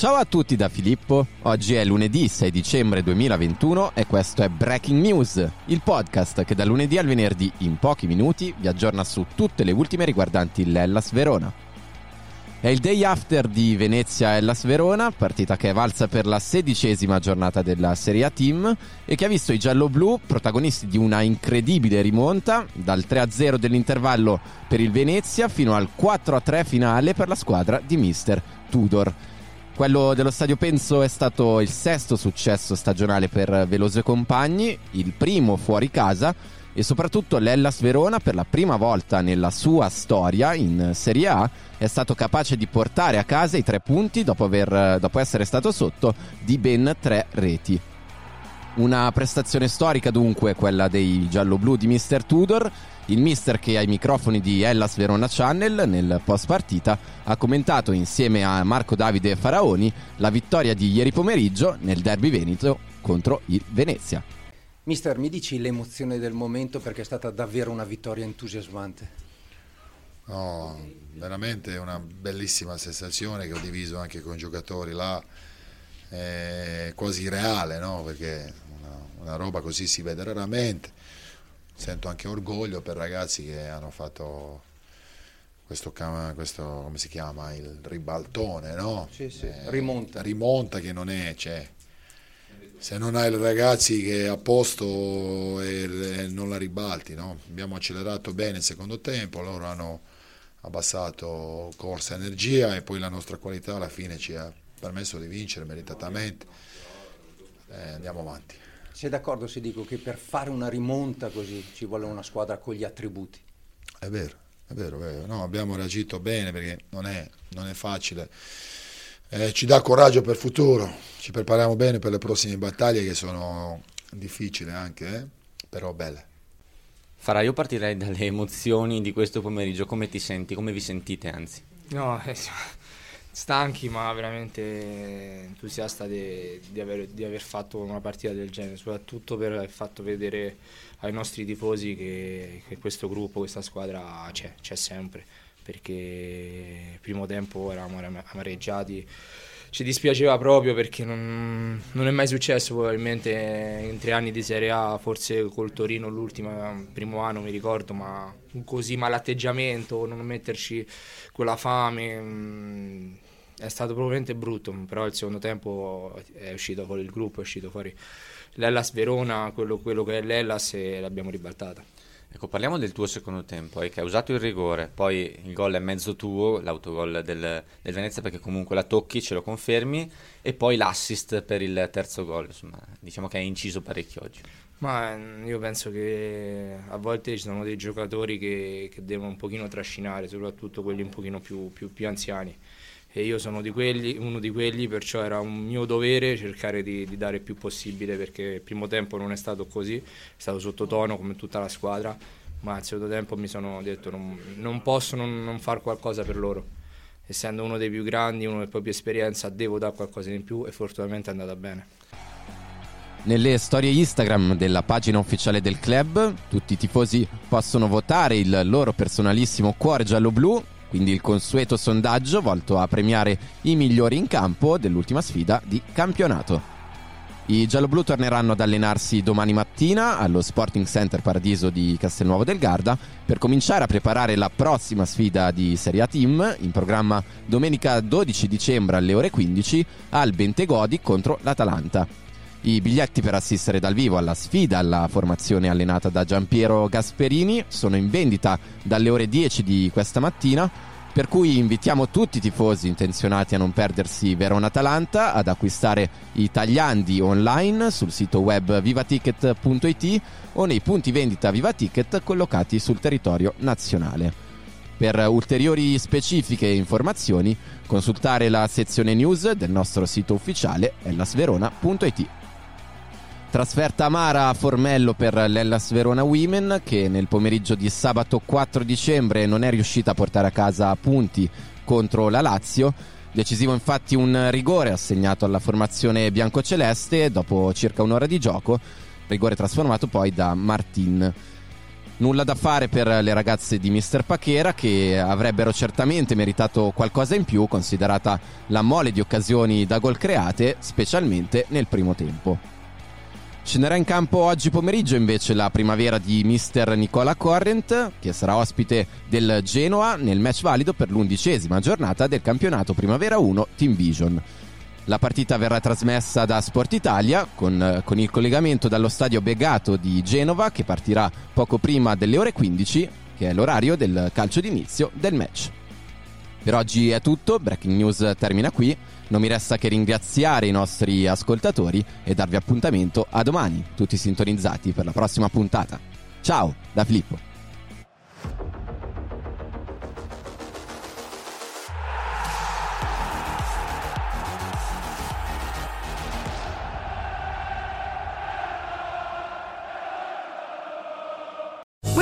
Ciao a tutti da Filippo, oggi è lunedì 6 dicembre 2021 e questo è Breaking News, il podcast che da lunedì al venerdì in pochi minuti vi aggiorna su tutte le ultime riguardanti l'Ellas Verona. È il day after di Venezia-Ellas Verona, partita che è valsa per la sedicesima giornata della Serie A Team e che ha visto i gialloblu protagonisti di una incredibile rimonta dal 3-0 dell'intervallo per il Venezia fino al 4-3 finale per la squadra di Mister Tudor. Quello dello Stadio Penso è stato il sesto successo stagionale per Veloso e compagni, il primo fuori casa e soprattutto l'Ellas Verona per la prima volta nella sua storia in Serie A è stato capace di portare a casa i tre punti dopo, aver, dopo essere stato sotto di ben tre reti. Una prestazione storica dunque quella dei giallo-blu di Mr. Tudor, il mister che ai microfoni di Hellas Verona Channel nel post partita ha commentato insieme a Marco Davide Faraoni la vittoria di ieri pomeriggio nel derby veneto contro il Venezia. Mister, mi dici l'emozione del momento perché è stata davvero una vittoria entusiasmante? No, veramente una bellissima sensazione che ho diviso anche con i giocatori là, è quasi reale, no? perché una, roba così si vede raramente. Sento anche orgoglio per ragazzi che hanno fatto questo, questo come si chiama, il ribaltone, no? Sì, sì, eh, rimonta. Rimonta che non è, c'è. Se non hai ragazzi che è a posto e, e non la ribalti, no? Abbiamo accelerato bene il secondo tempo, loro hanno abbassato corsa e energia e poi la nostra qualità alla fine ci ha permesso di vincere meritatamente. Eh, andiamo avanti. Sei d'accordo se dico che per fare una rimonta così ci vuole una squadra con gli attributi? È vero, è vero, è vero. No, abbiamo reagito bene perché non è, non è facile. Eh, ci dà coraggio per il futuro, ci prepariamo bene per le prossime battaglie che sono difficili anche, eh? però belle. Farà, io partirei dalle emozioni di questo pomeriggio, come ti senti, come vi sentite anzi? No, eh, stanchi ma veramente entusiasta di, di, aver, di, aver, fatto una partita del genere, soprattutto per aver fatto vedere ai nostri tifosi che, che questo gruppo, questa squadra c'è, c'è sempre, perché il primo tempo eravamo amareggiati, ci dispiaceva proprio perché non, non, è mai successo probabilmente in tre anni di Serie A, forse col Torino l'ultimo, primo anno mi ricordo, ma così malatteggiamento, non metterci quella fame, mh, è stato probabilmente brutto, però il secondo tempo è uscito fuori il gruppo, è uscito fuori l'Ellas Verona, quello, quello che è l'Ellas e l'abbiamo ribaltata. Ecco, parliamo del tuo secondo tempo, eh, che ha usato il rigore, poi il gol è mezzo tuo, l'autogol del, del, Venezia perché comunque la tocchi, ce lo confermi, e poi l'assist per il terzo gol, insomma, diciamo che hai inciso parecchio oggi. Ma mm, io penso che a volte ci sono dei giocatori che, che devono un pochino trascinare, soprattutto quelli un pochino più, più, più anziani e io sono di quelli, uno di quelli, perciò era un mio dovere cercare di, di, dare il più possibile perché il primo tempo non è stato così, è stato sottotono come tutta la squadra, ma al secondo tempo mi sono detto non, non posso non, non fare qualcosa per loro. Essendo uno dei più grandi, uno di più esperienza, devo dare qualcosa in più e fortunatamente è andata bene. Nelle storie Instagram della pagina ufficiale del club, tutti i tifosi possono votare il loro personalissimo cuore giallo-blu quindi il consueto sondaggio volto a premiare i migliori in campo dell'ultima sfida di campionato. I gialloblu torneranno ad allenarsi domani mattina allo Sporting Center Paradiso di Castelnuovo del Garda per cominciare a preparare la prossima sfida di Serie A Team in programma domenica 12 dicembre alle ore 15 al Bentegodi contro l'Atalanta. I biglietti per assistere dal vivo alla sfida alla formazione allenata da Giampiero Gasperini sono in vendita dalle ore 10 di questa mattina, per cui invitiamo tutti i tifosi intenzionati a non perdersi Verona-Atalanta ad acquistare i tagliandi online sul sito web vivaticket.it o nei punti vendita Vivaticket collocati sul territorio nazionale. Per ulteriori specifiche e informazioni consultare la sezione news del nostro sito ufficiale ellasverona.it. Trasferta amara a Formello per l'Ellas Verona Women che nel pomeriggio di sabato 4 dicembre non è riuscita a portare a casa punti contro la Lazio. Decisivo infatti un rigore assegnato alla formazione biancoceleste dopo circa un'ora di gioco, rigore trasformato poi da Martin. Nulla da fare per le ragazze di Mister Pachera che avrebbero certamente meritato qualcosa in più considerata la mole di occasioni da gol create, specialmente nel primo tempo. Scenderà in campo oggi pomeriggio invece la primavera di Mister Nicola Corrent, che sarà ospite del Genoa nel match valido per l'undicesima giornata del campionato Primavera 1 Team Vision. La partita verrà trasmessa da Sport Italia con, con, il collegamento dallo stadio Begato di Genova che partirà poco prima delle ore 15, che è l'orario del calcio d'inizio del match. Per oggi è tutto, Breaking News termina qui. Non mi resta che ringraziare i nostri ascoltatori e darvi appuntamento a domani, tutti sintonizzati per la prossima puntata. Ciao da Filippo.